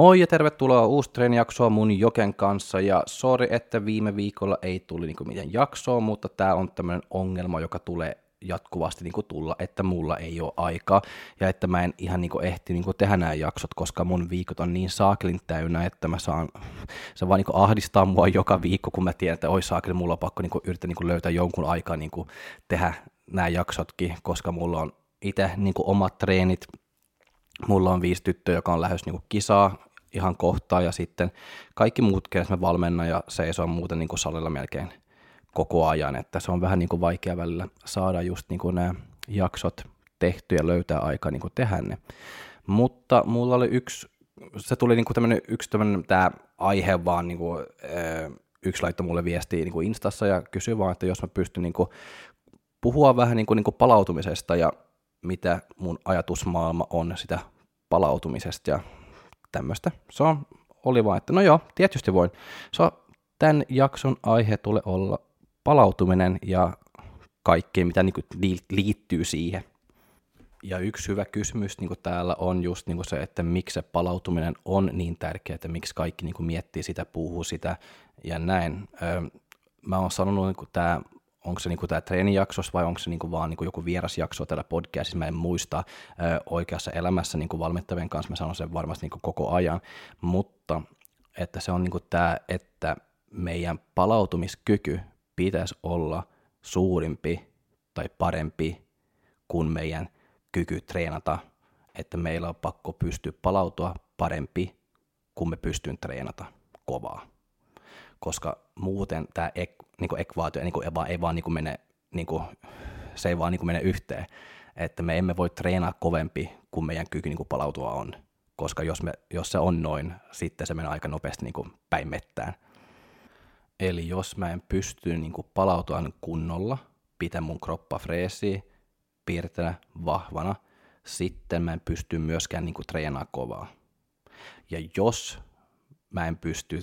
Moi ja tervetuloa uusi jaksoa mun Joken kanssa. Ja sori, että viime viikolla ei tuli niinku mitään jaksoa, mutta tämä on tämmöinen ongelma, joka tulee jatkuvasti niinku tulla, että mulla ei ole aikaa. Ja että mä en ihan niinku ehti niinku tehdä nämä jaksot, koska mun viikot on niin saakelin täynnä, että mä saan, se vaan niinku ahdistaa mua joka viikko, kun mä tiedän, että oi saakeli, mulla on pakko niinku yrittää niinku löytää jonkun aikaa niinku tehdä nämä jaksotkin, koska mulla on itse niinku omat treenit, mulla on viisi tyttöä, joka on lähes niinku kisaa ihan kohtaa ja sitten kaikki muut, kenet mä valmennan ja seisoo muuten niinku salilla melkein koko ajan, että se on vähän niinku vaikea välillä saada just niinku nämä jaksot tehty ja löytää aikaa niinku tehdä ne. Mutta mulla oli yksi, se tuli niinku tämmönen, yksi tämmönen tää aihe vaan niinku, yksi laittoi mulle viestiä niinku Instassa ja kysyi vaan, että jos mä pystyn niinku puhua vähän niinku, niinku palautumisesta ja mitä mun ajatusmaailma on sitä palautumisesta ja tämmöistä. Se on, oli vaan, että no joo, tietysti voin. Se on, tämän jakson aihe tulee olla palautuminen ja kaikki, mitä niinku liittyy siihen. Ja yksi hyvä kysymys niin täällä on just niin se, että miksi se palautuminen on niin tärkeää, että miksi kaikki niin miettii sitä, puhuu sitä ja näin. Mä oon sanonut, niin tämä onko se niinku tämä treenijaksos vai onko se niinku vaan niinku joku vierasjakso täällä podcastissa, mä en muista ö, oikeassa elämässä niinku valmittavien kanssa, mä sanon sen varmasti niinku koko ajan, mutta että se on niinku tämä, että meidän palautumiskyky pitäisi olla suurimpi tai parempi kuin meidän kyky treenata, että meillä on pakko pystyä palautua parempi, kuin me pystyyn treenata kovaa. Koska muuten tämä ek- niin ekvaatio niin ei vaan, ei vaan niin mene, niin kuin, se ei vaan niin mene yhteen. Että me emme voi treenaa kovempi kuin meidän kyky niin palautua on. Koska jos, me, jos se on noin, sitten se menee aika nopeasti niin päin mettään. Eli jos mä en pysty niin palautua kunnolla, pitää mun kroppa freesiä, piirtänä, vahvana, sitten mä en pysty myöskään niin kuin treenaa kovaa. Ja jos mä en pysty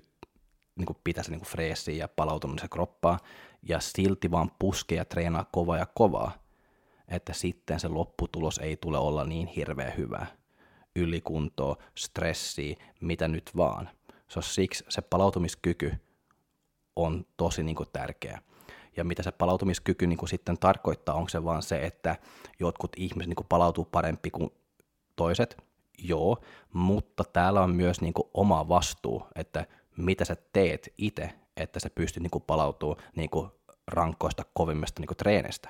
niin kuin pitäisi niin freesiä ja palautunut se kroppaa, ja silti vaan puskea ja treenaa kovaa ja kovaa, että sitten se lopputulos ei tule olla niin hirveä hyvä. Ylikuntoa, stressiä, mitä nyt vaan. So, siksi se palautumiskyky on tosi niin kuin, tärkeä. Ja mitä se palautumiskyky niin kuin, sitten tarkoittaa, onko se vaan se, että jotkut ihmiset niin kuin, palautuu parempi kuin toiset, joo, mutta täällä on myös niin kuin, oma vastuu, että mitä sä teet itse, että sä pystyt niin palautumaan niin rankkoista kovimmasta niin treenistä.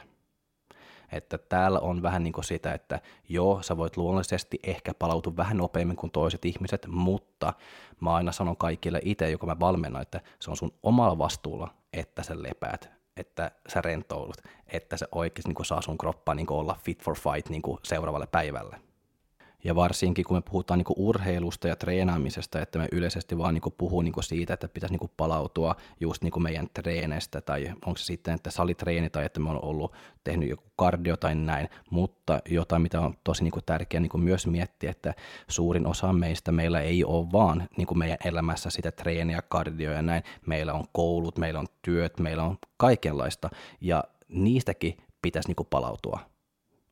Että täällä on vähän niin kuin sitä, että joo, sä voit luonnollisesti ehkä palautua vähän nopeammin kuin toiset ihmiset, mutta mä aina sanon kaikille itse, joka mä valmennan, että se on sun omalla vastuulla, että sä lepäät, että sä rentoudut, että se oikeasti niin saa sun kroppaa niin olla fit for fight niin seuraavalle päivälle. Ja varsinkin kun me puhutaan niin urheilusta ja treenaamisesta, että me yleisesti vaan niin puhuu niin siitä, että pitäisi niin palautua just niin meidän treenestä, tai onko se sitten, että salitreeni tai että me on ollut tehnyt joku kardio tai näin, mutta jotain, mitä on tosi niin tärkeää niin myös miettiä, että suurin osa meistä meillä ei ole vaan niin meidän elämässä sitä treeniä, kardio ja näin. Meillä on koulut, meillä on työt, meillä on kaikenlaista, ja niistäkin pitäisi niin palautua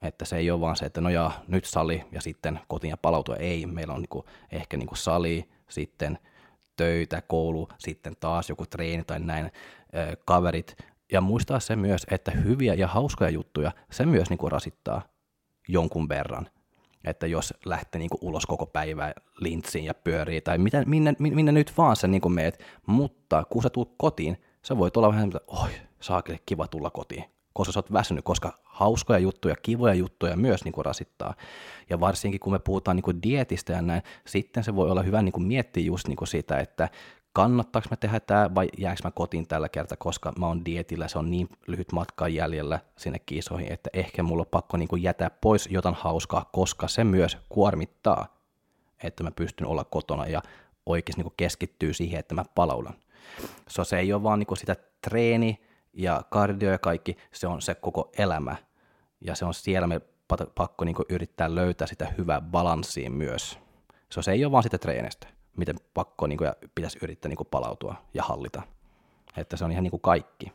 että se ei ole vaan se, että no jaa, nyt sali ja sitten kotiin ja palautua. Ei, meillä on niinku, ehkä niinku sali, sitten töitä, koulu, sitten taas joku treeni tai näin, kaverit. Ja muistaa se myös, että hyviä ja hauskoja juttuja, se myös niinku rasittaa jonkun verran. Että jos lähtee niinku ulos koko päivä lintsiin ja pyörii tai mitä, minne, minne nyt vaan sä niinku meet, mutta kun sä tulet kotiin, se voi olla vähän, että oi, saakeli kiva tulla kotiin koska sä oot väsynyt, koska hauskoja juttuja, kivoja juttuja myös niin kuin rasittaa. Ja varsinkin kun me puhutaan niin kuin dietistä ja näin, sitten se voi olla hyvä niin kuin miettiä just niin kuin sitä, että kannattaako mä tehdä tämä vai jääkö mä kotiin tällä kertaa, koska mä oon dietillä, se on niin lyhyt matka jäljellä sinne kiisoihin, että ehkä mulla on pakko niin kuin jättää pois jotain hauskaa, koska se myös kuormittaa, että mä pystyn olla kotona ja oikeasti niin keskittyy siihen, että mä palaudan. So, se ei ole vaan niin kuin sitä treeni, ja kardio ja kaikki, se on se koko elämä. Ja se on siellä me pakko niin yrittää löytää sitä hyvää balanssia myös. Se, se ei ole vaan sitä treenistä, miten pakko niin kuin, ja pitäisi yrittää niin kuin, palautua ja hallita. Että se on ihan niin kuin kaikki.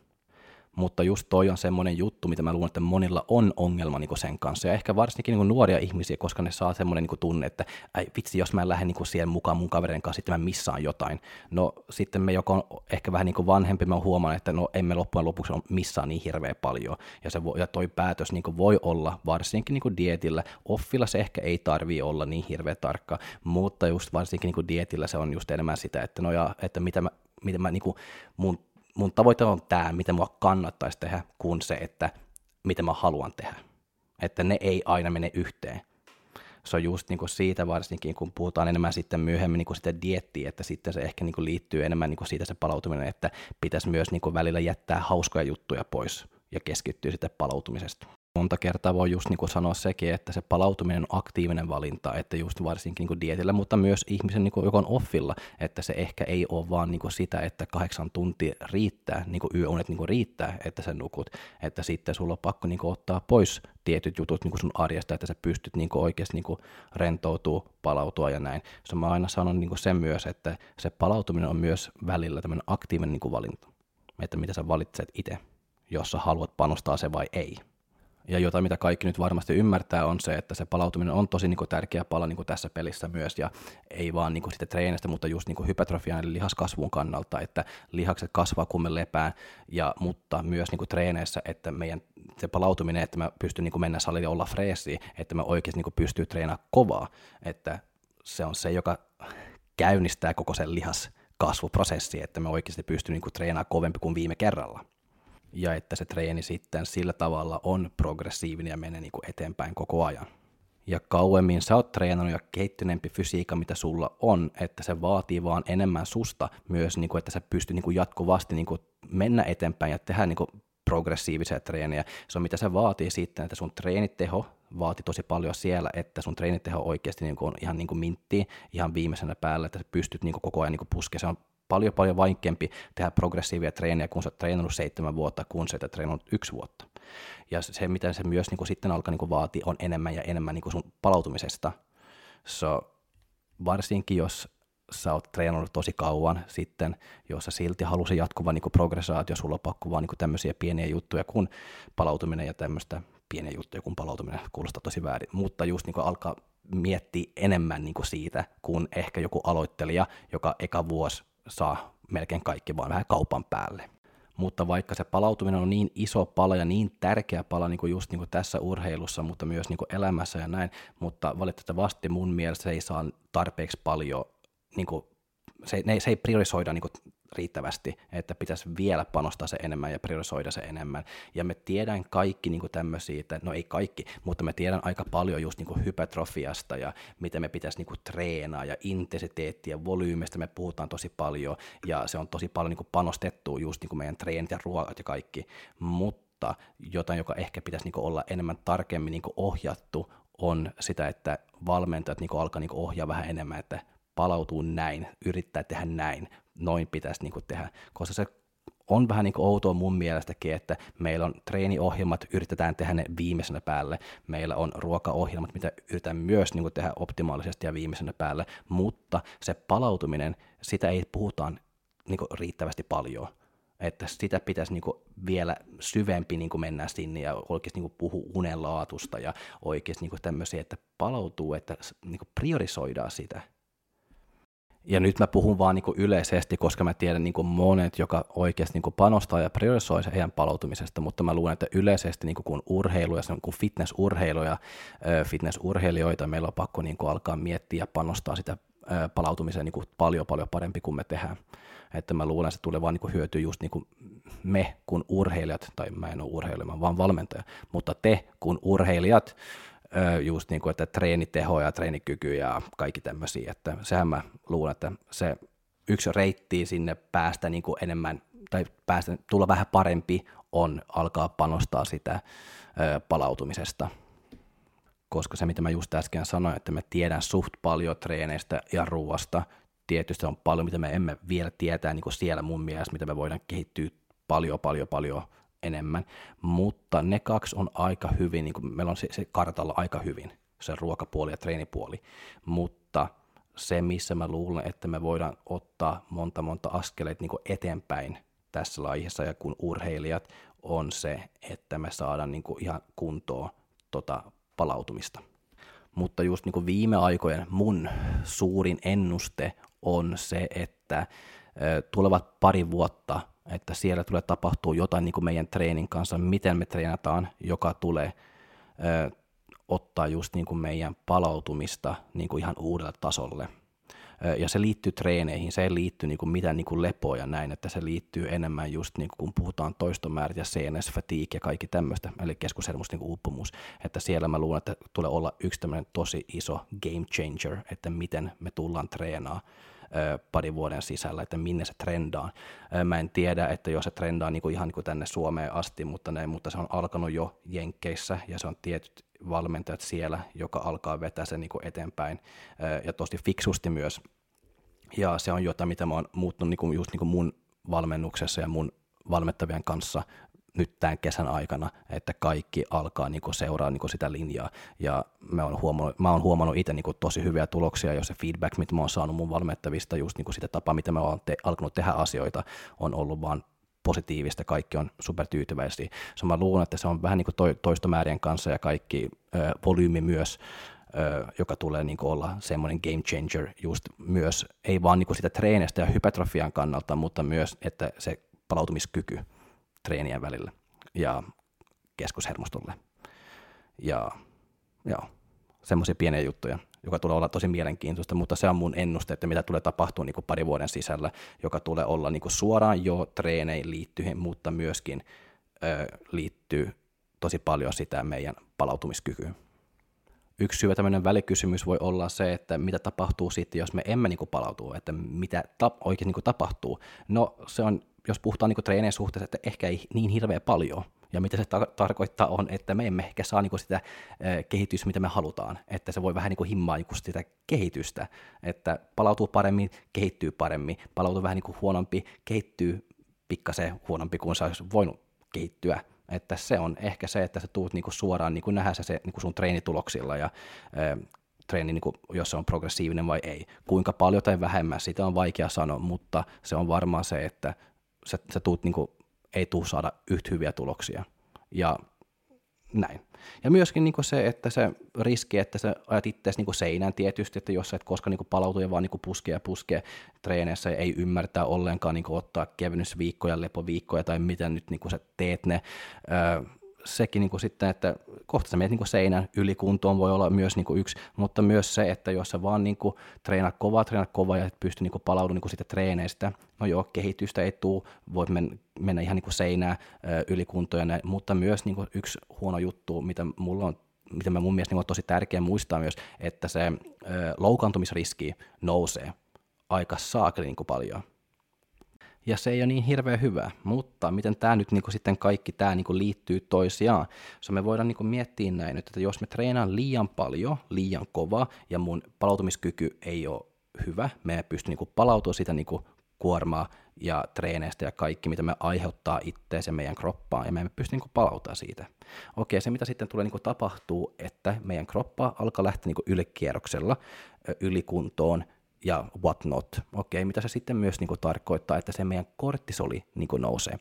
Mutta just toi on semmoinen juttu, mitä mä luulen, että monilla on ongelma niin sen kanssa. Ja ehkä varsinkin niin nuoria ihmisiä, koska ne saa semmoinen niin tunne, että ai vitsi, jos mä en lähde niin siihen mukaan mun kavereiden kanssa, sitten mä missaan jotain. No sitten me, joka on ehkä vähän niin vanhempi, mä huomaan, että no emme loppujen lopuksi ole missään niin hirveän paljon. Ja, se voi, ja toi päätös niin voi olla varsinkin niin dietillä. Offilla se ehkä ei tarvii olla niin hirveän tarkka, mutta just varsinkin niin dietillä se on just enemmän sitä, että no ja, että mitä mä, mitä mä niin mun mun tavoite on tämä, mitä mua kannattaisi tehdä, kuin se, että mitä mä haluan tehdä. Että ne ei aina mene yhteen. Se on just niin kuin siitä varsinkin, kun puhutaan enemmän sitten myöhemmin niin kuin sitä diettiä, että sitten se ehkä niin kuin liittyy enemmän niin kuin siitä se palautuminen, että pitäisi myös niin kuin välillä jättää hauskoja juttuja pois ja keskittyä sitten palautumisesta monta kertaa voi just niin kuin sanoa sekin, että se palautuminen on aktiivinen valinta, että just varsinkin niin kuin dietillä, mutta myös ihmisen, niin kuin, joka on offilla, että se ehkä ei ole vaan niin kuin sitä, että kahdeksan tuntia riittää, niin kuin yöunet niin kuin riittää, että sä nukut, että sitten sulla on pakko niin kuin ottaa pois tietyt jutut niin kuin sun arjesta, että sä pystyt niin kuin oikeasti niin kuin rentoutua, palautua ja näin. Se mä aina sanon niin kuin sen myös, että se palautuminen on myös välillä tämmöinen aktiivinen niin kuin valinta, että mitä sä valitset itse, jos sä haluat panostaa se vai ei ja jotain, mitä kaikki nyt varmasti ymmärtää, on se, että se palautuminen on tosi niin kuin, tärkeä pala niin kuin tässä pelissä myös, ja ei vaan niin kuin, sitä treenistä, mutta just niin kuin hypertrofian eli lihaskasvun kannalta, että lihakset kasvaa, kun me lepää, ja, mutta myös niin kuin, treeneissä, että meidän se palautuminen, että mä pystyn niin kuin, mennä salille olla freesi, että mä oikeasti niin kuin, pystyy treenaamaan kovaa, että se on se, joka käynnistää koko sen lihaskasvuprosessi, että me oikeasti pystyy niin kuin, treenaamaan kovempi kuin viime kerralla ja että se treeni sitten sillä tavalla on progressiivinen ja menee niin kuin eteenpäin koko ajan. Ja kauemmin sä oot treenannut ja kehittyneempi fysiikka, mitä sulla on, että se vaatii vaan enemmän susta myös, niin kuin, että sä pystyt niin kuin jatkuvasti niin kuin mennä eteenpäin ja tehdä niin kuin progressiivisia treenejä. Se on mitä se vaatii sitten, että sun treeniteho vaati tosi paljon siellä, että sun treeniteho oikeasti niin on ihan niin kuin minttiin ihan viimeisenä päällä, että sä pystyt niin kuin koko ajan niin kuin puskemaan. Se on paljon paljon vaikeampi tehdä progressiivia treeniä, kun sä oot treenannut seitsemän vuotta, kun sä oot treenannut yksi vuotta. Ja se, mitä se myös niin kuin sitten alkaa niin kuin vaatia, on enemmän ja enemmän niin kuin sun palautumisesta. So, varsinkin jos sä oot treenannut tosi kauan sitten, jos sä silti halusi jatkuva niin progressaatio, sulla on pakko vaan niin tämmöisiä pieniä juttuja kuin palautuminen ja tämmöistä pieniä juttuja kuin palautuminen, kuulostaa tosi väärin, mutta just niin alkaa miettiä enemmän niin siitä kuin ehkä joku aloittelija, joka eka vuosi saa melkein kaikki vaan vähän kaupan päälle. Mutta vaikka se palautuminen on niin iso pala ja niin tärkeä pala niin kuin just niin kuin tässä urheilussa, mutta myös niin kuin elämässä ja näin, mutta valitettavasti mun mielestä se ei saa tarpeeksi paljon niin kuin se, ne, se ei priorisoida niin kuin riittävästi, että pitäisi vielä panostaa se enemmän ja priorisoida se enemmän. Ja me tiedän kaikki niin kuin tämmöisiä, että, no ei kaikki, mutta me tiedän aika paljon just niin kuin hypertrofiasta ja miten me pitäisi niin kuin treenaa ja intensiteettiä, volyymista me puhutaan tosi paljon ja se on tosi paljon niin kuin panostettu just niin kuin meidän treenit ja ruokat ja kaikki, mutta jotain, joka ehkä pitäisi niin kuin olla enemmän tarkemmin niin kuin ohjattu, on sitä, että valmentajat niin alkaa niin ohjaa vähän enemmän, että palautuu näin, yrittää tehdä näin, noin pitäisi niin kuin tehdä, koska se on vähän niin kuin outoa mun mielestäkin, että meillä on treeniohjelmat, yritetään tehdä ne viimeisenä päälle, meillä on ruokaohjelmat, mitä yritetään myös niin kuin tehdä optimaalisesti ja viimeisenä päälle, mutta se palautuminen, sitä ei puhutaan niin kuin riittävästi paljon, että sitä pitäisi niin vielä syvempi niin mennä sinne ja oikeasti niin puhua unenlaatusta ja oikeasti niin tämmöisiä, että palautuu, että niin priorisoidaan sitä ja nyt mä puhun vaan niin yleisesti, koska mä tiedän niin monet, joka oikeasti niin panostaa ja priorisoi heidän palautumisesta, mutta mä luulen, että yleisesti niin kun urheilu ja niin fitnessurheilu ja fitnessurheilijoita meillä on pakko niin alkaa miettiä ja panostaa sitä palautumiseen niin paljon paljon parempi kuin me tehdään. Että mä luulen, että se tulee vaan niin hyötyä just niin kuin me kun urheilijat, tai mä en ole urheilija, mä vaan valmentaja, mutta te kun urheilijat, just niin kuin, että treeniteho ja treenikyky ja kaikki tämmöisiä, että sehän mä luulen, että se yksi reitti sinne päästä niin kuin enemmän tai päästä tulla vähän parempi on alkaa panostaa sitä palautumisesta. Koska se, mitä mä just äsken sanoin, että me tiedän suht paljon treeneistä ja ruoasta, tietysti on paljon, mitä me emme vielä tietää niin kuin siellä mun mielestä, mitä me voidaan kehittyä paljon, paljon, paljon enemmän, mutta ne kaksi on aika hyvin, niin kuin meillä on se, se kartalla aika hyvin, se ruokapuoli ja treenipuoli, mutta se, missä mä luulen, että me voidaan ottaa monta monta askeleita niin eteenpäin tässä lajissa ja kun urheilijat on se, että me saadaan niin kuin ihan kuntoon tota palautumista. Mutta just niin kuin viime aikojen mun suurin ennuste on se, että tulevat pari vuotta, että siellä tulee tapahtua jotain niin kuin meidän treenin kanssa, miten me treenataan, joka tulee ottaa just niin kuin meidän palautumista niin kuin ihan uudelle tasolle. Ja se liittyy treeneihin, se ei liitty niin kuin mitään niin kuin lepoa ja näin, että se liittyy enemmän just niin kuin kun puhutaan toistomäärät ja CNS fatigue ja kaikki tämmöistä, eli keskushermos niin uupumus, että siellä mä luulen, että tulee olla yksi tosi iso game changer, että miten me tullaan treenaa pari vuoden sisällä, että minne se trendaa. Mä en tiedä, että jos se trendaa niin kuin ihan niin kuin tänne Suomeen asti, mutta, näin, mutta se on alkanut jo Jenkkeissä ja se on tietyt valmentajat siellä, joka alkaa vetää sen niin kuin eteenpäin ja tosi fiksusti myös. Ja se on jotain, mitä mä oon muuttunut niin kuin just niin kuin mun valmennuksessa ja mun valmettavien kanssa nyt tämän kesän aikana, että kaikki alkaa niin kuin seuraa niin kuin sitä linjaa. Ja mä oon huomannut, mä oon huomannut itse niin kuin tosi hyviä tuloksia, jos se feedback, mitä mä oon saanut mun valmettavista, just niin kuin sitä tapaa, mitä mä oon te- alkanut tehdä asioita, on ollut vaan positiivista, kaikki on supertyytyväisiä. So mä luulen, että se on vähän niin kuin to- toistomäärien kanssa ja kaikki ö, volyymi myös, ö, joka tulee niin kuin olla semmoinen game changer just myös, ei vaan niin kuin sitä treenistä ja hypertrofian kannalta, mutta myös, että se palautumiskyky treenien välillä ja keskushermostolle. Ja joo, semmoisia pieniä juttuja, joka tulee olla tosi mielenkiintoista, mutta se on mun ennuste, että mitä tulee tapahtua niin kuin pari vuoden sisällä, joka tulee olla niin kuin suoraan jo treeneihin liittyen, mutta myöskin ö, liittyy tosi paljon sitä meidän palautumiskykyyn. Yksi syvä tämmöinen välikysymys voi olla se, että mitä tapahtuu sitten, jos me emme niin kuin palautu, että mitä ta- oikein niin kuin tapahtuu. No se on jos puhutaan niin treenien suhteessa, että ehkä ei niin hirveä paljon. Ja mitä se ta- tarkoittaa on, että me emme ehkä saa niin sitä äh, kehitystä, mitä me halutaan. Että se voi vähän niin himmaa niin sitä kehitystä. Että palautuu paremmin, kehittyy paremmin. Palautuu vähän niin huonompi, kehittyy pikkasen huonompi kuin se olisi voinut kehittyä. Että se on ehkä se, että sä tuut niinku suoraan niinku nähdä se, niinku sun treenituloksilla ja äh, treeni, niin kuin, jos se on progressiivinen vai ei. Kuinka paljon tai vähemmän, sitä on vaikea sanoa, mutta se on varmaan se, että sä, sä tuut, niin kuin, ei tuu saada yhtä hyviä tuloksia. Ja näin. Ja myöskin niin se, että se riski, että sä ajat itseäsi niin seinään tietysti, että jos sä et koska niin palautu ja vaan niin puskee ja puskee treeneissä ja ei ymmärtää ollenkaan niin ottaa kevennysviikkoja, lepoviikkoja tai mitä nyt niin sä teet ne, sekin niin kuin sitten, että kohta sä menet niin kuin seinän ylikuntoon voi olla myös niin kuin yksi, mutta myös se, että jos sä vaan niin kuin treenat kovaa, treenat kovaa ja et pysty niin kuin palautumaan niin siitä treeneistä, no joo, kehitystä ei tule, voit men, mennä ihan niin kuin näin, mutta myös niin kuin yksi huono juttu, mitä mulla on mitä mä mun mielestä niin on tosi tärkeää muistaa myös, että se ö, loukaantumisriski nousee aika saakeli niin paljon ja se ei ole niin hirveän hyvä, mutta miten tämä nyt niin kuin sitten kaikki tämä niin kuin liittyy toisiaan. So me voidaan niin kuin miettiä näin, että jos me treenaan liian paljon, liian kova ja mun palautumiskyky ei ole hyvä, me ei pysty niin kuin palautumaan sitä niin kuin kuormaa ja treeneistä ja kaikki, mitä me aiheuttaa itseensä meidän kroppaan, ja me emme pysty niin palautumaan siitä. Okei, se mitä sitten tulee niin tapahtuu, että meidän kroppa alkaa lähteä niin ylikierroksella, ylikuntoon, ja whatnot. Okei, mitä se sitten myös niin kuin, tarkoittaa, että se meidän korttisoli niin kuin, nousee.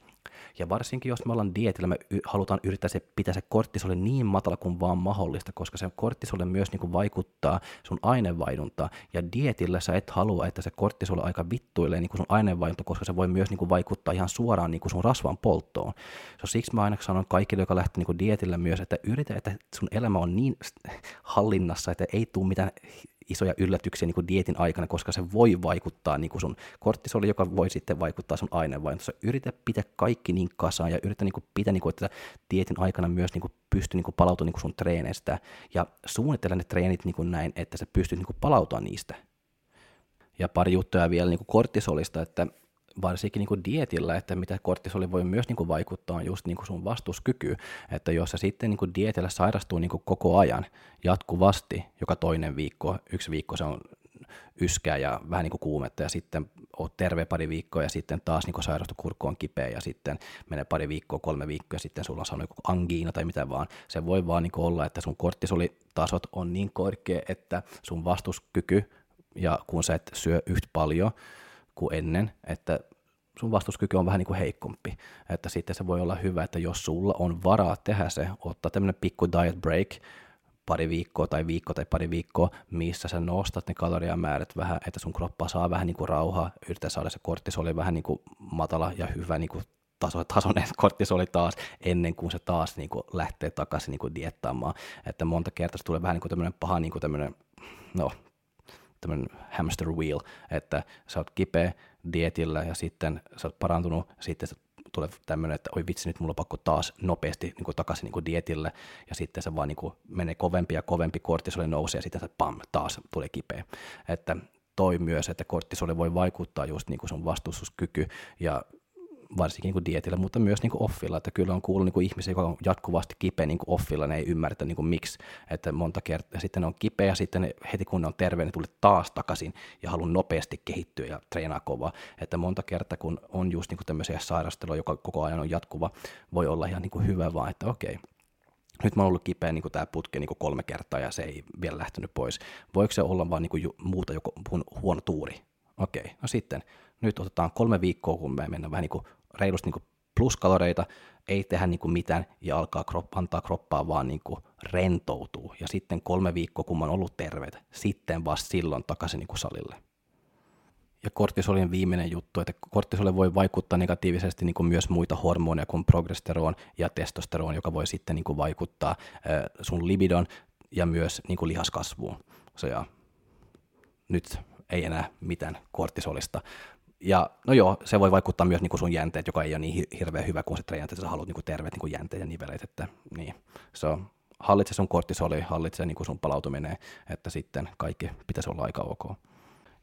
Ja varsinkin jos me ollaan dietillä, me y- halutaan yrittää se, pitää se korttisoli niin matala kuin vaan mahdollista, koska se korttisoli myös niin kuin, vaikuttaa sun aineenvaihduntaan. Ja dietillä sä et halua, että se korttisoli aika vittuilee niin kuin sun aineenvaihdunta, koska se voi myös niin kuin, vaikuttaa ihan suoraan niin kuin sun rasvan polttoon. So, siksi mä aina sanon kaikille, joka lähtee niin kuin, dietillä myös, että yritä, että sun elämä on niin hallinnassa, että ei tule mitään isoja yllätyksiä niin kuin dietin aikana, koska se voi vaikuttaa niin kuin sun korttisoli, joka voi sitten vaikuttaa sun aineenvaihdossa. Yritä pitää kaikki niin kasaan ja yritä niin kuin pitää, niin kuin, että dietin aikana myös niin kuin pysty niin kuin palautumaan niin kuin sun treeneistä ja suunnittele ne treenit niin kuin näin, että sä pystyt niin kuin palautumaan niistä. Ja pari juttuja vielä niin kuin korttisolista, että varsinkin niin dietillä, että mitä korttisoli voi myös niin vaikuttaa on just niin sun vastuskyky, että jos sä sitten niin dietillä sairastuu niin koko ajan jatkuvasti, joka toinen viikko, yksi viikko se on yskää ja vähän niin kuin kuumetta ja sitten oot terve pari viikkoa ja sitten taas niin sairastu kurkku on kipeä ja sitten menee pari viikkoa, kolme viikkoa ja sitten sulla on saanut angiina tai mitä vaan. Se voi vaan niin olla, että sun korttisolitasot on niin korkea, että sun vastuskyky ja kun sä et syö yhtä paljon, kuin ennen, että sun vastuskyky on vähän niin kuin heikompi. Että sitten se voi olla hyvä, että jos sulla on varaa tehdä se, ottaa tämmöinen pikku diet break, pari viikkoa tai viikko tai pari viikkoa, missä sä nostat ne kaloriamäärät vähän, että sun kroppa saa vähän niin kuin rauhaa, yrittää saada se kortisoli vähän niin kuin matala ja hyvä niin kuin taso, tasoinen kortisoli taas ennen kuin se taas niin kuin lähtee takaisin niin kuin diettaamaan. Että monta kertaa se tulee vähän niin kuin tämmöinen paha niin kuin tämmöinen, no, tämmöinen hamster wheel, että sä oot kipeä dietillä ja sitten sä oot parantunut, sitten tulee tämmöinen, että oi vitsi, nyt mulla on pakko taas nopeasti niin kuin takaisin niin kuin dietille, ja sitten se vaan niin kuin menee kovempi ja kovempi, kortisoli nousee, ja sitten se pam, taas tulee kipeä. Että toi myös, että kortisoli voi vaikuttaa just niin kuin sun vastustuskyky ja varsinkin niin dietillä, mutta myös niin kuin offilla, että kyllä on kuullut niin ihmisiä, jotka on jatkuvasti kipeä niin kuin offilla, ne ei ymmärrä niin kuin miksi, että monta kertaa, sitten ne on kipeä, ja sitten ne, heti kun ne on terve, ne tulee taas takaisin ja haluaa nopeasti kehittyä ja treenaa kovaa, että monta kertaa kun on just niin kuin tämmöisiä sairasteluja, joka koko ajan on jatkuva, voi olla ihan niin kuin hyvä vaan, että okei, nyt mä oon ollut kipeä niin tämä putki niin kolme kertaa ja se ei vielä lähtenyt pois. Voiko se olla vaan niin kuin muuta joku huono tuuri? Okei, no sitten nyt otetaan kolme viikkoa, kun me mennään vähän niin kuin reilusti niin pluskaloreita, ei tehdä niin kuin mitään ja alkaa krop, antaa kroppaa vaan niin kuin rentoutuu. Ja sitten kolme viikkoa, kun mä oon ollut terveet, sitten vasta silloin takaisin niin kuin salille. Ja kortisolin viimeinen juttu, että kortisoli voi vaikuttaa negatiivisesti niin kuin myös muita hormoneja kuin progesteron ja testosteron, joka voi sitten niin kuin vaikuttaa sun libidon ja myös niin kuin lihaskasvuun. Se ja nyt ei enää mitään kortisolista, ja no joo, se voi vaikuttaa myös niin kuin sun jänteet, joka ei ole niin hirveän hyvä kuin se treenat, että sä haluat niin kuin terveet niin kuin jänteet ja niveleet, että niin. So, hallitse sun kortisoli, hallitse niin kuin sun palautuminen, että sitten kaikki pitäisi olla aika ok.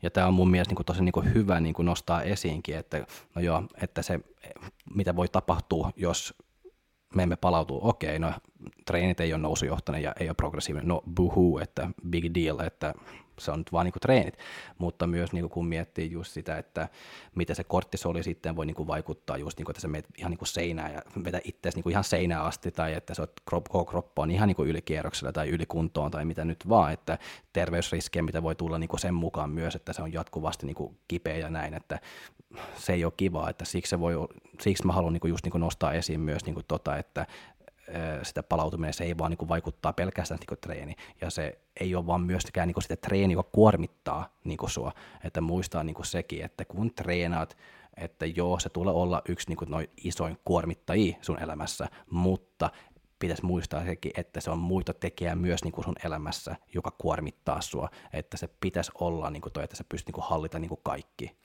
Ja tämä on mun mielestä niin kuin tosi niin kuin hyvä niin kuin nostaa esiinkin, että, no joo, että se, mitä voi tapahtua, jos me emme palautu, okei, no treenit ei ole nousujohtainen ja ei ole progressiivinen, no buhu, että big deal, että se on nyt vaan niin treenit, mutta myös niin kuin, kun miettii just sitä, että miten se korttisoli sitten voi niin kuin vaikuttaa just niin kuin, että sä menet ihan niin kuin seinään ja vetää itseäsi niin kuin ihan seinään asti tai että se on koko kroppa on ihan niin kuin ylikierroksella tai ylikuntoon tai mitä nyt vaan, että terveysriskejä, mitä voi tulla niin kuin sen mukaan myös, että se on jatkuvasti niin kuin kipeä ja näin, että se ei ole kivaa, että siksi, se voi, siksi mä haluan niin kuin just niin kuin nostaa esiin myös niin kuin tota, että sitä palautuminen, se ei vaan niin kuin vaikuttaa pelkästään niin kuin treeni, ja se ei ole vaan myöskään niin kuin sitä treeni, joka kuormittaa niin kuin sua, että muistaa niin kuin sekin, että kun treenaat, että joo, se tulee olla yksi niin kuin noin isoin kuormittajia sun elämässä, mutta pitäisi muistaa sekin, että se on muita tekijää myös niin kuin sun elämässä, joka kuormittaa sua, että se pitäisi olla niin kuin toi, että sä pystyt niin kuin hallita niin kuin kaikki.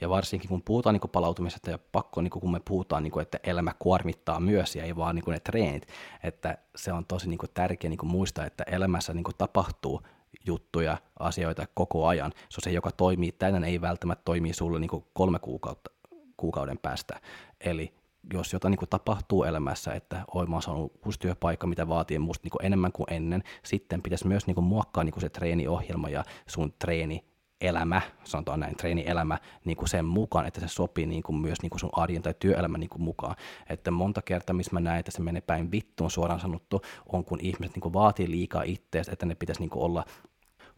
Ja varsinkin kun puhutaan niin kuin palautumisesta ja pakko, niin kuin kun me puhutaan, niin kuin, että elämä kuormittaa myös ja ei vaan niin kuin ne treenit, että se on tosi niin kuin tärkeä niin kuin muistaa, että elämässä niin kuin tapahtuu juttuja, asioita koko ajan. Se on se, joka toimii tänään, ei välttämättä toimii sulle niin kuin kolme kuukautta, kuukauden päästä. Eli jos jotain niin kuin tapahtuu elämässä, että oi mä oon saanut uusi työpaikka, mitä vaatii musta niin kuin enemmän kuin ennen, sitten pitäisi myös niin kuin muokkaa niin kuin se treeniohjelma ja sun treeni elämä, sanotaan näin, treenielämä niin kuin sen mukaan, että se sopii niin kuin myös niin kuin sun arjen tai työelämän niin kuin mukaan. Että monta kertaa, missä mä näen, että se menee päin vittuun suoraan sanottu, on kun ihmiset niin kuin vaatii liikaa itseäsi, että ne pitäisi niin kuin olla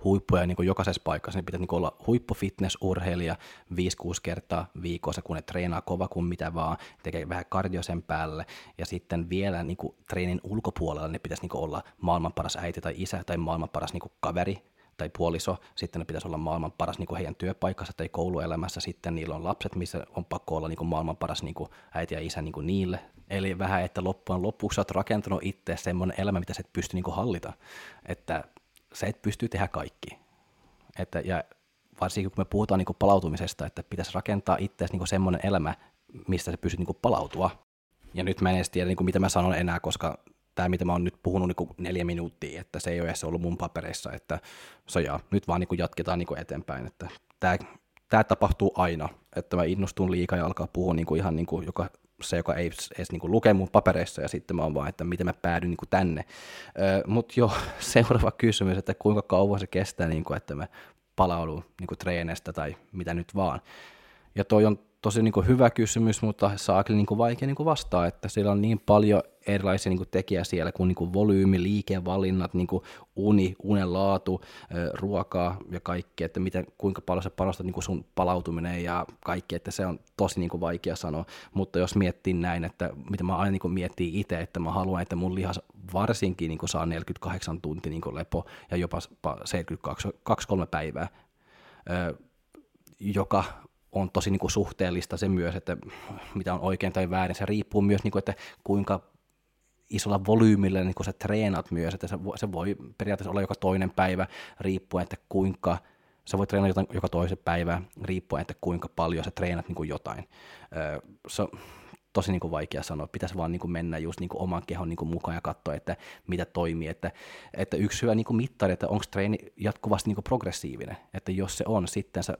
huippuja niin kuin jokaisessa paikassa. Ne pitäisi niin olla huippufitnessurheilija 5-6 kertaa viikossa, kun ne treenaa kova kuin mitä vaan, tekee vähän kardio sen päälle. Ja sitten vielä niin kuin treenin ulkopuolella ne pitäisi niin kuin olla maailman paras äiti tai isä tai maailman paras niin kuin kaveri tai puoliso, sitten ne pitäisi olla maailman paras niin kuin heidän työpaikassa tai kouluelämässä, sitten niillä on lapset, missä on pakko olla niin kuin maailman paras niin kuin äiti ja isä niin kuin niille. Eli vähän, että loppujen lopuksi olet rakentanut itse semmoinen elämä, mitä sä et pysty niin kuin hallita, että sä et pysty tehdä kaikki. Että, ja varsinkin kun me puhutaan niin kuin palautumisesta, että pitäisi rakentaa itseäsi niin semmoinen elämä, mistä sä pystyt niin kuin palautua. Ja nyt mä en edes tiedä, niin kuin mitä mä sanon enää, koska tämä, mitä mä oon nyt puhunut niin kuin neljä minuuttia, että se ei ole edes ollut mun papereissa, että se ja nyt vaan niin kuin jatketaan niin kuin eteenpäin, että tämä, tämä tapahtuu aina, että mä innostun liikaa ja alkaa puhua niin kuin ihan niin kuin joka, se, joka ei edes niin kuin luke mun papereissa, ja sitten mä oon vaan, että miten mä päädyn niin kuin tänne. Mutta jo seuraava kysymys, että kuinka kauan se kestää, niin kuin, että mä palaudun niin kuin treenestä tai mitä nyt vaan. Ja toi on tosi niin kuin hyvä kysymys, mutta saakeli niin kuin vaikea niin kuin vastaa, että siellä on niin paljon erilaisia niin kuin tekijä siellä kuin, niin kuin volyymi, liikevalinnat, niin kuin uni, unen laatu, ruokaa ja kaikki, että miten, kuinka paljon se panostaa niin kuin sun palautuminen ja kaikki, että se on tosi niin kuin vaikea sanoa, mutta jos miettii näin, että mitä mä aina niin kuin miettii itse, että mä haluan, että mun lihas varsinkin niin kuin saa 48 tuntia niin kuin lepo ja jopa 72-3 päivää, joka on tosi niin kuin suhteellista se myös, että mitä on oikein tai väärin. Se riippuu myös, niin kuin, että kuinka isolla volyymillä niin kuin sä treenat myös, että se voi, se voi periaatteessa olla joka toinen päivä riippuen, että kuinka sä voit treenata joka toisen päivä riippuen, että kuinka paljon sä treenat niin kuin jotain. Se on tosi niin kuin vaikea sanoa, pitäisi vaan niin kuin mennä just niin kuin oman kehon niin kuin mukaan ja katsoa, että mitä toimii. Että, että yksi hyvä niin kuin mittari, että onko treeni jatkuvasti niin kuin progressiivinen, että jos se on, sitten sä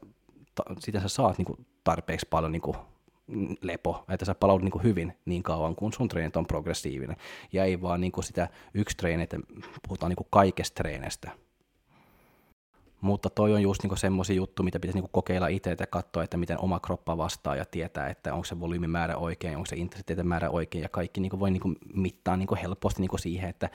sitä sä saat niin kuin tarpeeksi paljon niin kuin lepo, että sä palaudut niin hyvin niin kauan, kun sun treenit on progressiivinen. Ja ei vaan niin sitä yksi treeni, että puhutaan niin kaikesta treenestä. Mutta toi on just niin semmoisia juttu, mitä pitäisi niin kokeilla itse ja katsoa, että miten oma kroppa vastaa ja tietää, että onko se volyymimäärä oikein, onko se intensiteetin määrä oikein ja kaikki niin voi niin mittaa niin helposti niin siihen, että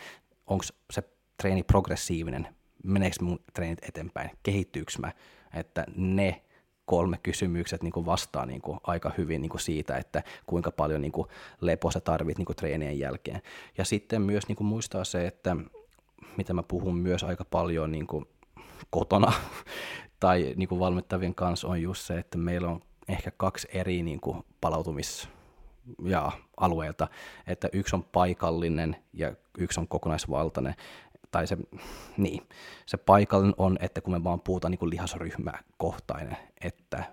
onko se treeni progressiivinen, meneekö mun treenit eteenpäin, kehittyykö mä, että ne kolme kysymykset niin kuin vastaa niin kuin aika hyvin niin kuin siitä, että kuinka paljon niin kuin lepoa sä tarvit niin kuin treenien jälkeen. Ja sitten myös niin kuin muistaa se, että mitä mä puhun myös aika paljon niin kuin kotona tai niin kuin valmittavien kanssa on just se, että meillä on ehkä kaksi eri niin kuin palautumis- ja alueelta, että yksi on paikallinen ja yksi on kokonaisvaltainen tai se, niin, se paikallinen on, että kun me vaan puhutaan niin kuin lihasryhmäkohtainen, että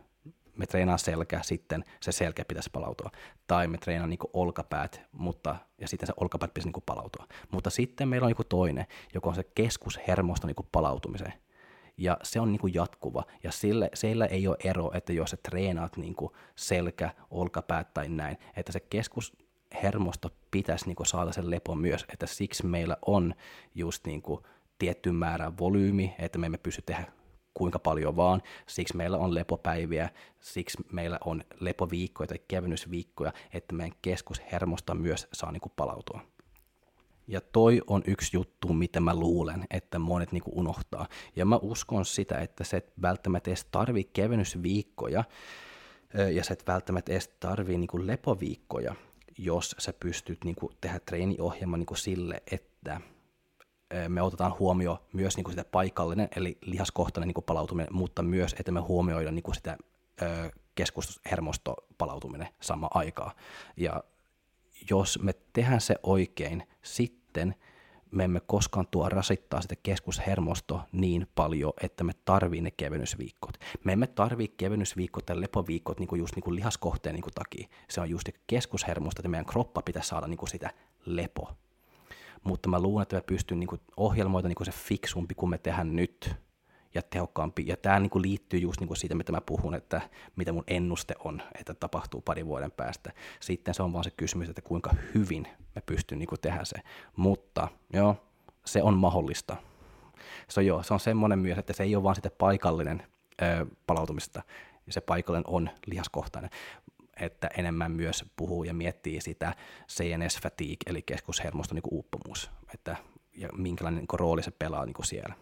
me treenaa selkä, sitten se selkä pitäisi palautua. Tai me treenaa niin olkapäät, mutta, ja sitten se olkapäät pitäisi niin palautua. Mutta sitten meillä on niin toinen, joka on se keskushermosto niin palautumiseen. Ja se on niin jatkuva, ja sille, siellä ei ole ero, että jos sä treenaat niin selkä, olkapäät tai näin, että se keskus, hermosto pitäisi niin kuin saada sen lepo myös, että siksi meillä on just niin kuin tietty määrä volyymi, että me emme pysty tehdä kuinka paljon vaan, siksi meillä on lepopäiviä, siksi meillä on lepoviikkoja tai kevennysviikkoja, että meidän keskushermosta myös saa niin kuin palautua. Ja toi on yksi juttu, mitä mä luulen, että monet niinku unohtaa. Ja mä uskon sitä, että se et välttämättä edes tarvii kevennysviikkoja, ja se et välttämättä edes tarvii niinku lepoviikkoja, jos sä pystyt niin kuin, tehdä treeniohjelman niin kuin sille, että me otetaan huomioon myös niin kuin sitä paikallinen, eli lihaskohtainen niin kuin palautuminen, mutta myös, että me huomioidaan niin kuin sitä keskushermostopalautuminen sama aikaa. Ja jos me tehdään se oikein, sitten me emme koskaan tuo rasittaa sitä keskushermosto niin paljon, että me tarvii ne kevennysviikot. Me emme tarvii kevennysviikot tai lepoviikot niin kuin just niin kuin lihaskohteen niin kuin takia. Se on just keskushermosto, että meidän kroppa pitäisi saada niin kuin sitä lepo. Mutta mä luulen, että me pystyn niin ohjelmoida niin kuin se fiksumpi kuin me tehdään nyt ja tehokkaampi. Ja tämä niin kuin liittyy just niin kuin siitä, mitä mä puhun, että mitä mun ennuste on, että tapahtuu pari vuoden päästä. Sitten se on vaan se kysymys, että kuinka hyvin me pystyn niin tehdä se. Mutta joo, se on mahdollista. Se on, joo, se on semmoinen myös, että se ei ole vaan sitä paikallinen ö, palautumista, se paikallinen on lihaskohtainen, että enemmän myös puhuu ja miettii sitä CNS fatigue, eli keskushermoston niin uupumus, että ja minkälainen niin rooli se pelaa niin siellä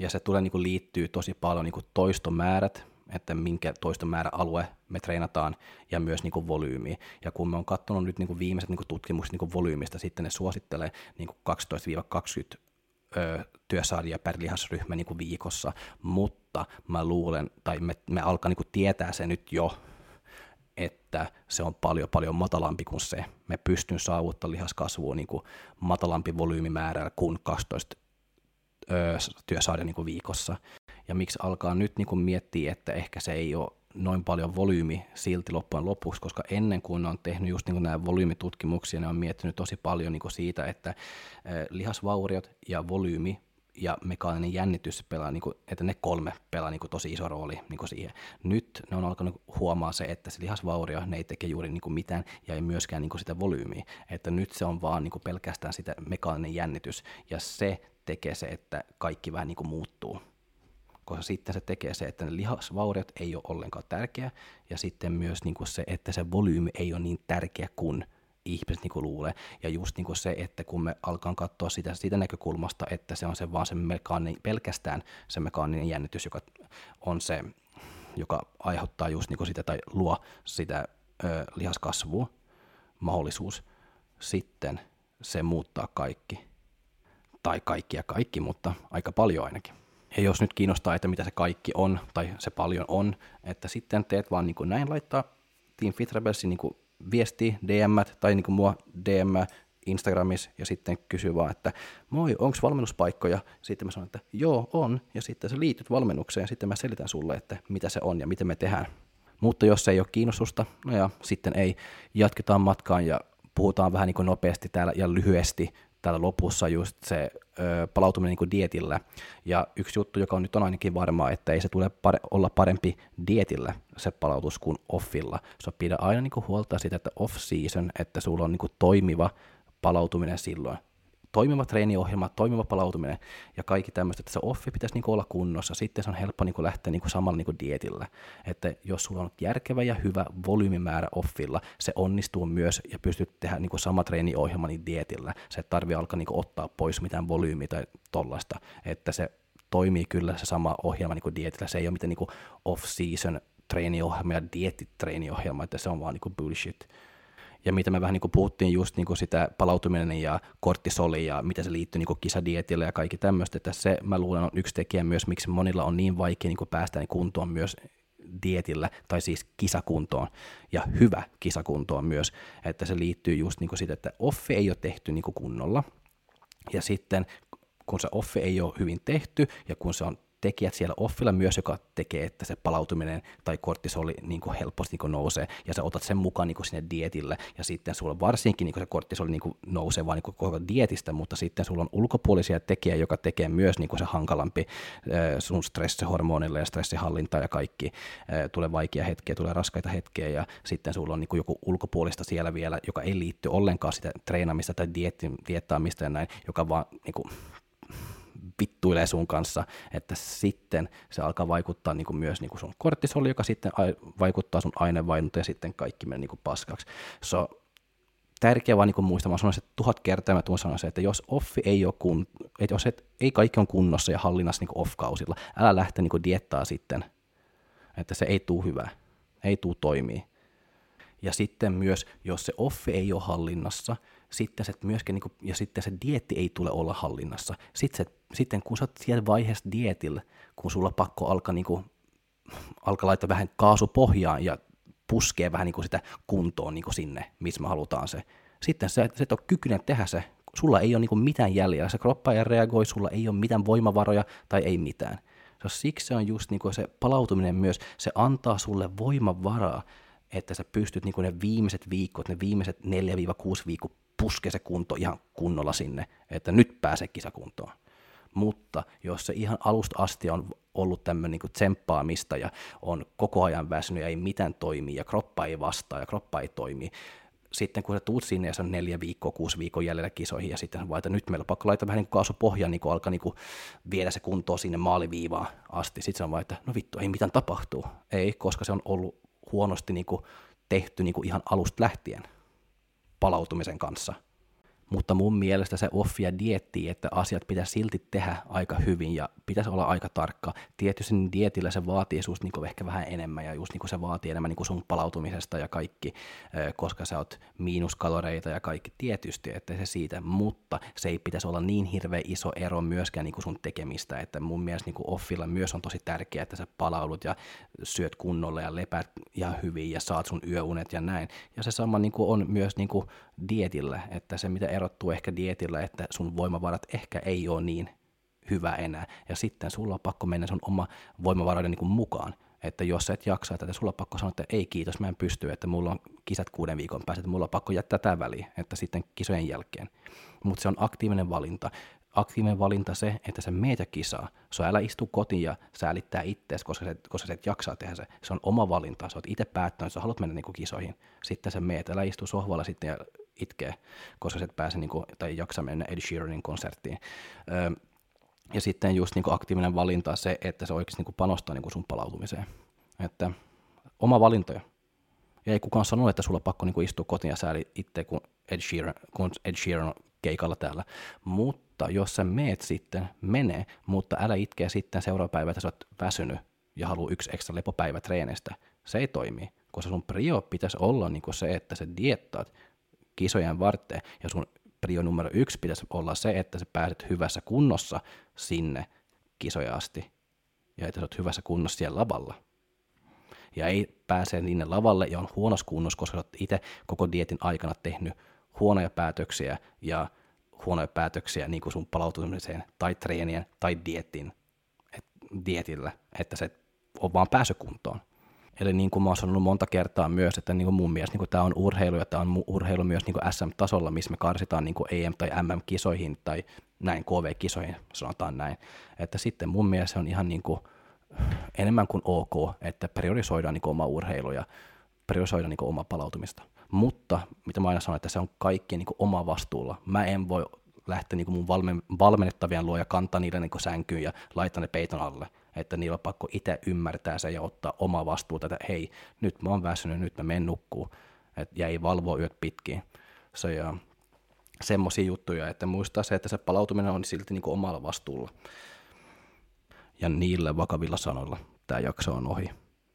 ja se tulee niin kuin liittyy tosi paljon niin kuin toistomäärät, että minkä toistomäärä alue me treenataan ja myös niin kuin. Ja kun me on katsonut nyt niin kuin viimeiset niin kuin tutkimukset niin kuin volyymista, sitten ne suosittelee niin kuin 12-20 ö, per lihasryhmä niin kuin viikossa, mutta mä luulen, tai me, me alkaa niin kuin tietää se nyt jo, että se on paljon paljon matalampi kuin se. Me pystyn saavuttamaan lihaskasvua niin kuin matalampi volyymimäärä kuin 12 työsaade niin viikossa. Ja miksi alkaa nyt niin kuin miettiä, että ehkä se ei ole noin paljon volyymi silti loppujen lopuksi, koska ennen kuin ne on tehnyt just niin kuin nämä volyymitutkimuksia, ne on miettinyt tosi paljon niin kuin siitä, että lihasvauriot ja volyymi ja mekaaninen jännitys pelaa, niin kuin, että ne kolme pelaa niin kuin, tosi iso rooli niin kuin siihen. Nyt ne on alkanut huomaa se, että se lihasvaurio, ne ei teke juuri niin kuin mitään ja ei myöskään niin kuin sitä volyymiä. Että nyt se on vaan niin kuin pelkästään sitä mekaaninen jännitys ja se tekee se, että kaikki vähän niin kuin muuttuu. koska sitten se tekee se, että ne lihasvauriot ei ole ollenkaan tärkeä, ja sitten myös niin kuin se, että se volyymi ei ole niin tärkeä kuin ihmiset niin kuin luulee. Ja just niin kuin se, että kun me alkaan katsoa sitä siitä näkökulmasta, että se on se vaan se mekaani, pelkästään se mekaaninen jännitys, joka on se, joka aiheuttaa just niin kuin sitä tai luo sitä ö, lihaskasvua, mahdollisuus, sitten se muuttaa kaikki. Tai kaikki ja kaikki, mutta aika paljon ainakin. Ja jos nyt kiinnostaa, että mitä se kaikki on, tai se paljon on, että sitten teet vaan niin kuin näin laittaa Team Fit Rebelsin niin kuin viesti, DM tai niin kuin mua DM Instagramissa ja sitten kysyy vaan, että moi, onko valmennuspaikkoja? Sitten mä sanon, että joo, on. Ja sitten sä liityt valmennukseen ja sitten mä selitän sulle, että mitä se on ja miten me tehdään. Mutta jos ei ole kiinnostusta, no ja sitten ei, jatketaan matkaan ja puhutaan vähän niin kuin nopeasti täällä ja lyhyesti täällä lopussa just se ö, palautuminen niin dietillä. Ja yksi juttu, joka on nyt on ainakin varmaa, että ei se tule pare- olla parempi dietillä se palautus kuin offilla. Se pidä aina niin kuin huolta siitä, että off-season, että sulla on niin kuin toimiva palautuminen silloin toimiva treeniohjelma, toimiva palautuminen ja kaikki tämmöistä, että se offi pitäisi niin olla kunnossa. Sitten se on helppo niin lähteä niin samalla niin dietillä. Että jos sulla on järkevä ja hyvä volyymimäärä offilla, se onnistuu myös ja pystyt tehdä niin sama treeniohjelma niin dietillä. Se ei tarvitse alkaa niin ottaa pois mitään volyymiä tai tollasta. Että se toimii kyllä se sama ohjelma niin dietillä. Se ei ole mitään niin off-season treeniohjelma ja diettitreeniohjelma, että se on vaan niin bullshit ja mitä me vähän niin kuin puhuttiin just niin kuin sitä palautuminen ja korttisoli ja mitä se liittyy niin kisadietille ja kaikki tämmöistä, että se mä luulen on yksi tekijä myös, miksi monilla on niin vaikea niin kuin päästä niin kuntoon myös dietillä, tai siis kisakuntoon, ja hyvä kisakuntoon myös, että se liittyy just niin kuin sitä, että offi ei ole tehty niin kuin kunnolla, ja sitten kun se offi ei ole hyvin tehty, ja kun se on tekijät siellä offilla myös, joka tekee, että se palautuminen tai korttisoli niin kuin helposti niin kuin nousee, ja sä otat sen mukaan niin kuin sinne dietille, ja sitten sulla varsinkin niin kuin se korttisoli niin kuin nousee vaan niin kuin koko dietistä, mutta sitten sulla on ulkopuolisia tekijä, joka tekee myös niin kuin se hankalampi sun stressihormonille ja stressihallinta ja kaikki. Tulee vaikea hetkiä, tulee raskaita hetkiä, ja sitten sulla on niin kuin joku ulkopuolista siellä vielä, joka ei liitty ollenkaan sitä treenaamista tai diettaamista ja näin, joka vaan niin kuin, vittuilee sun kanssa, että sitten se alkaa vaikuttaa niin kuin myös niin kuin sun korttisoli, joka sitten vaikuttaa sun aineenvaihduntaan ja sitten kaikki menee niin kuin paskaksi. So, tärkeää vaan niin muistaa, mä että tuhat kertaa mä sanoa se, että jos offi ei ole kun, että jos et, ei kaikki on kunnossa ja hallinnassa niin off-kausilla, älä lähte niin diettaa sitten, että se ei tule hyvää, ei tule toimii. Ja sitten myös, jos se offi ei ole hallinnassa, sitten se myöskin, niin kuin, ja sitten se dietti ei tule olla hallinnassa. Sitten, se, sitten kun sä oot siellä vaiheessa dietillä, kun sulla pakko alkaa, niin kuin, alkaa laittaa vähän kaasupohjaan ja puskee vähän niin kuin sitä kuntoon niin kuin sinne, missä me halutaan se. Sitten sä, sä et ole kykyinen tehdä se, sulla ei ole niin mitään jäljellä, se kroppa ei reagoi, sulla ei ole mitään voimavaroja tai ei mitään. Siksi se on just niin se palautuminen myös, se antaa sulle voimavaraa, että sä pystyt niin ne viimeiset viikot, ne viimeiset 4-6 viikkoa puske se kunto ihan kunnolla sinne, että nyt pääsee kisakuntoon. Mutta jos se ihan alusta asti on ollut tämmöinen niin tsemppaamista ja on koko ajan väsynyt ja ei mitään toimi ja kroppa ei vastaa ja kroppa ei toimi, sitten kun sä tuut sinne ja se on neljä viikkoa, kuusi viikkoa jäljellä kisoihin ja sitten vaan, että nyt meillä on pakko laittaa vähän niin kuin niin kuin alkaa niin kuin viedä se kuntoon sinne maaliviivaan asti. Sitten se on vaan, että no vittu, ei mitään tapahtuu. Ei, koska se on ollut huonosti niin kuin tehty niin kuin ihan alusta lähtien palautumisen kanssa – mutta mun mielestä se offia diettii, että asiat pitäisi silti tehdä aika hyvin ja pitäisi olla aika tarkka. Tietysti niin dietillä se vaatii susta niin ehkä vähän enemmän ja just niin se vaatii enemmän niin sun palautumisesta ja kaikki, koska sä oot miinuskaloreita ja kaikki tietysti, että se siitä, mutta se ei pitäisi olla niin hirveä iso ero myöskään niin sun tekemistä, että mun mielestä niin offilla myös on tosi tärkeää, että sä palaudut ja syöt kunnolla ja lepät ihan hyvin ja saat sun yöunet ja näin. Ja se sama niin on myös niin dietillä, että se mitä erottuu ehkä dietillä, että sun voimavarat ehkä ei ole niin hyvä enää, ja sitten sulla on pakko mennä sun oma voimavaroiden niin mukaan, että jos sä et jaksa että sulla on pakko sanoa, että ei kiitos, mä en pysty, että mulla on kisat kuuden viikon päästä, että mulla on pakko jättää tämä väliin, että sitten kisojen jälkeen. Mutta se on aktiivinen valinta. Aktiivinen valinta se, että sä meet ja kisaa. So älä istu kotiin ja säälittää ittees, koska, se, koska sä et jaksaa tehdä se. Se on oma valinta. Sä oot itse päättänyt, että sä haluat mennä niinku kisoihin. Sitten sä meet, älä istu sohvalla sitten ja itkee, koska sä et pääse niin kuin, tai jaksa mennä Ed Sheeranin konserttiin. Öö, Ja sitten just niin kuin aktiivinen valinta se, että se oikeasti niin kuin panostaa niin kuin sun palautumiseen. Että oma valintoja. Ja ei kukaan sano, että sulla on pakko niin kuin istua kotiin ja sääli itse, kun Ed Sheeran, kun Ed Sheeran on keikalla täällä. Mutta jos sä meet sitten, mene, mutta älä itkeä sitten seuraava päivä, että sä oot väsynyt ja haluaa yksi ekstra lepopäivä treenistä. Se ei toimi, koska sun prio pitäisi olla niin kuin se, että sä diettaat kisojen varten ja sun prio numero yksi pitäisi olla se, että sä pääset hyvässä kunnossa sinne kisoja asti ja että sä oot hyvässä kunnossa siellä lavalla. Ja ei pääse sinne lavalle ja on huonossa kunnossa, koska sä oot itse koko dietin aikana tehnyt huonoja päätöksiä ja huonoja päätöksiä niin kuin sun palautumiseen tai treenien tai dietin, et, dietillä, että se on vaan pääsy kuntoon. Eli niin kuin mä oon sanonut monta kertaa myös, että niin kuin mun mielestä niin tämä on urheilu ja tämä on urheilu myös niin kuin SM-tasolla, missä me karsitaan niin kuin EM- tai MM-kisoihin tai näin KV-kisoihin, sanotaan näin. Että sitten mun mielestä se on ihan niin kuin enemmän kuin ok, että priorisoidaan niin kuin oma urheilu ja priorisoidaan niin kuin oma palautumista. Mutta, mitä mä aina sanon, että se on kaikki niin kuin oma vastuulla. Mä en voi lähteä niin kuin mun valmen, valmennettavien luo ja kantaa niitä niin sänkyyn ja laittaa ne peiton alle. Että niillä on pakko itse ymmärtää se ja ottaa oma vastuuta, että hei, nyt mä oon väsynyt, nyt mä menen nukkuu. Et, ja ei valvoa yöt pitkin. Se ja semmoisia juttuja, että muistaa se, että se palautuminen on silti niin kuin omalla vastuulla. Ja niillä vakavilla sanoilla tämä jakso on ohi.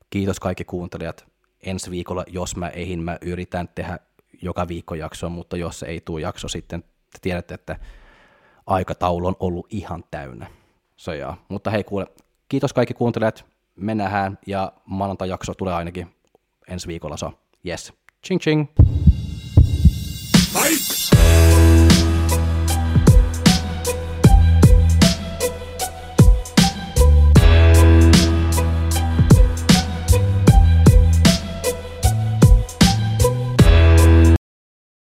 Kiitos kaikki kuuntelijat. Ensi viikolla, jos mä eihin, mä yritän tehdä joka viikko jaksoa, mutta jos ei tule jakso sitten, te tiedätte, että aikataulu on ollut ihan täynnä. Se ja. Mutta hei kuule, kiitos kaikki kuuntelijat, me nähdään ja maanantai-jakso tulee ainakin ensi viikolla, so yes. Ching ching! Fight!